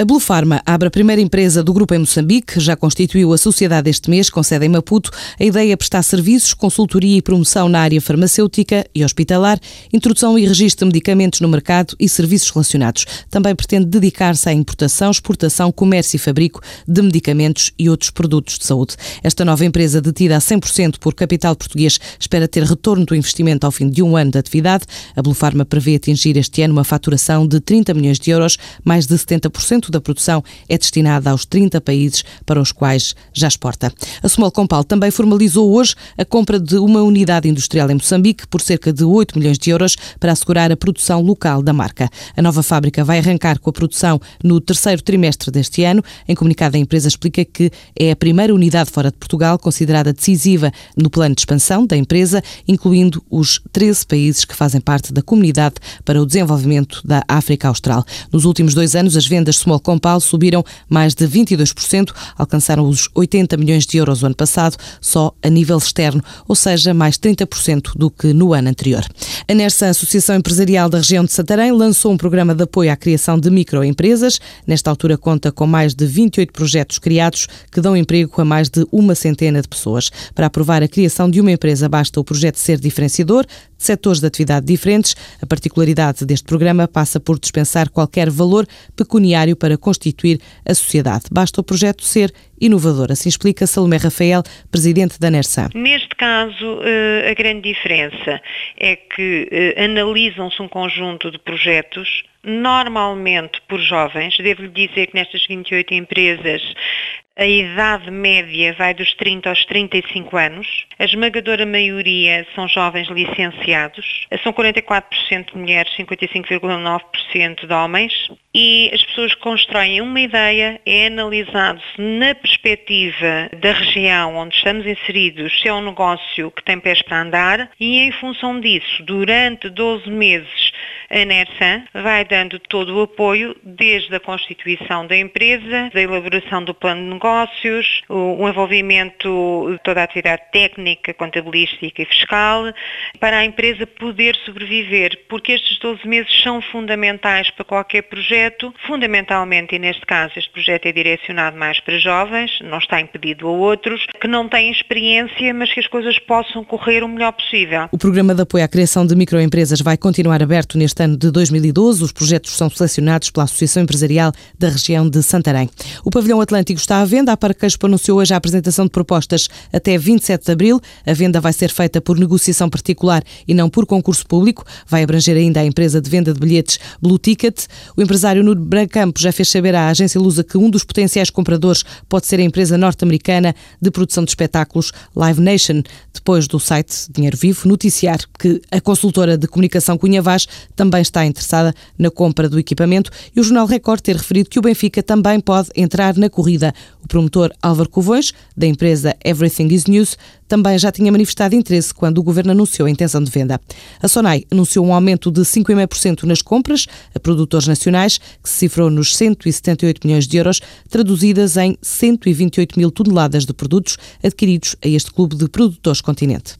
A Blue Pharma abre a primeira empresa do grupo em Moçambique, já constituiu a sociedade este mês, com sede em Maputo. A ideia é prestar serviços, consultoria e promoção na área farmacêutica e hospitalar, introdução e registro de medicamentos no mercado e serviços relacionados. Também pretende dedicar-se à importação, exportação, comércio e fabrico de medicamentos e outros produtos de saúde. Esta nova empresa, detida a 100% por capital português, espera ter retorno do investimento ao fim de um ano de atividade. A Blue Pharma prevê atingir este ano uma faturação de 30 milhões de euros, mais de 70% da produção é destinada aos 30 países para os quais já exporta. A Small Compal também formalizou hoje a compra de uma unidade industrial em Moçambique por cerca de 8 milhões de euros para assegurar a produção local da marca. A nova fábrica vai arrancar com a produção no terceiro trimestre deste ano. Em comunicado, a empresa explica que é a primeira unidade fora de Portugal considerada decisiva no plano de expansão da empresa, incluindo os 13 países que fazem parte da Comunidade para o Desenvolvimento da África Austral. Nos últimos dois anos, as vendas Small Compal subiram mais de 22%, alcançaram os 80 milhões de euros o ano passado, só a nível externo, ou seja, mais 30% do que no ano anterior. A NERSA, Associação Empresarial da região de Santarém, lançou um programa de apoio à criação de microempresas. Nesta altura conta com mais de 28 projetos criados que dão emprego a mais de uma centena de pessoas. Para aprovar a criação de uma empresa basta o projeto ser diferenciador, de setores de atividade diferentes. A particularidade deste programa passa por dispensar qualquer valor pecuniário para constituir a sociedade. Basta o projeto ser inovador. Assim explica Salomé Rafael, presidente da NERSA. Neste caso, eh, a grande diferença é que eh, analisam-se um conjunto de projetos normalmente por jovens. Devo-lhe dizer que nestas 28 empresas a idade média vai dos 30 aos 35 anos. A esmagadora maioria são jovens licenciados. São 44% de mulheres, 55,9% de homens. E as pessoas constroem uma ideia, é analisado-se na perspectiva da região onde estamos inseridos, se é um negócio que tem pés para andar e em função disso, durante 12 meses, a NERSAN vai dando todo o apoio, desde a constituição da empresa, da elaboração do plano de negócios, o envolvimento de toda a atividade técnica, contabilística e fiscal, para a empresa poder sobreviver, porque estes 12 meses são fundamentais para qualquer projeto, fundamentalmente, e neste caso este projeto é direcionado mais para jovens, não está impedido a outros, que não têm experiência, mas que as coisas possam correr o melhor possível. O programa de apoio à criação de microempresas vai continuar aberto neste ano de 2012. Os projetos são selecionados pela Associação Empresarial da região de Santarém. O pavilhão Atlântico está à venda. A Parquespo anunciou hoje a apresentação de propostas até 27 de abril. A venda vai ser feita por negociação particular e não por concurso público. Vai abranger ainda a empresa de venda de bilhetes Blue Ticket. O empresário Nuno Brancampo já fez saber à agência Lusa que um dos potenciais compradores pode ser a empresa norte-americana de produção de espetáculos Live Nation, depois do site Dinheiro Vivo noticiar que a consultora de comunicação Cunha Vaz também também está interessada na compra do equipamento e o Jornal Record ter referido que o Benfica também pode entrar na corrida. O promotor Álvaro Covões, da empresa Everything is News, também já tinha manifestado interesse quando o governo anunciou a intenção de venda. A Sonai anunciou um aumento de 5,5% nas compras a produtores nacionais, que se cifrou nos 178 milhões de euros, traduzidas em 128 mil toneladas de produtos adquiridos a este clube de produtores continente.